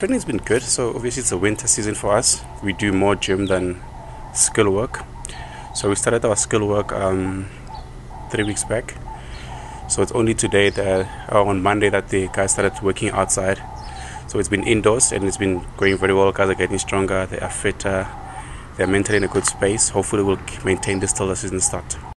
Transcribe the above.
Training's been good. So obviously it's a winter season for us. We do more gym than skill work. So we started our skill work um, three weeks back. So it's only today that uh, on Monday that the guys started working outside. So it's been indoors and it's been going very well. Guys are getting stronger. They are fitter. They're mentally in a good space. Hopefully we'll maintain this till the season start.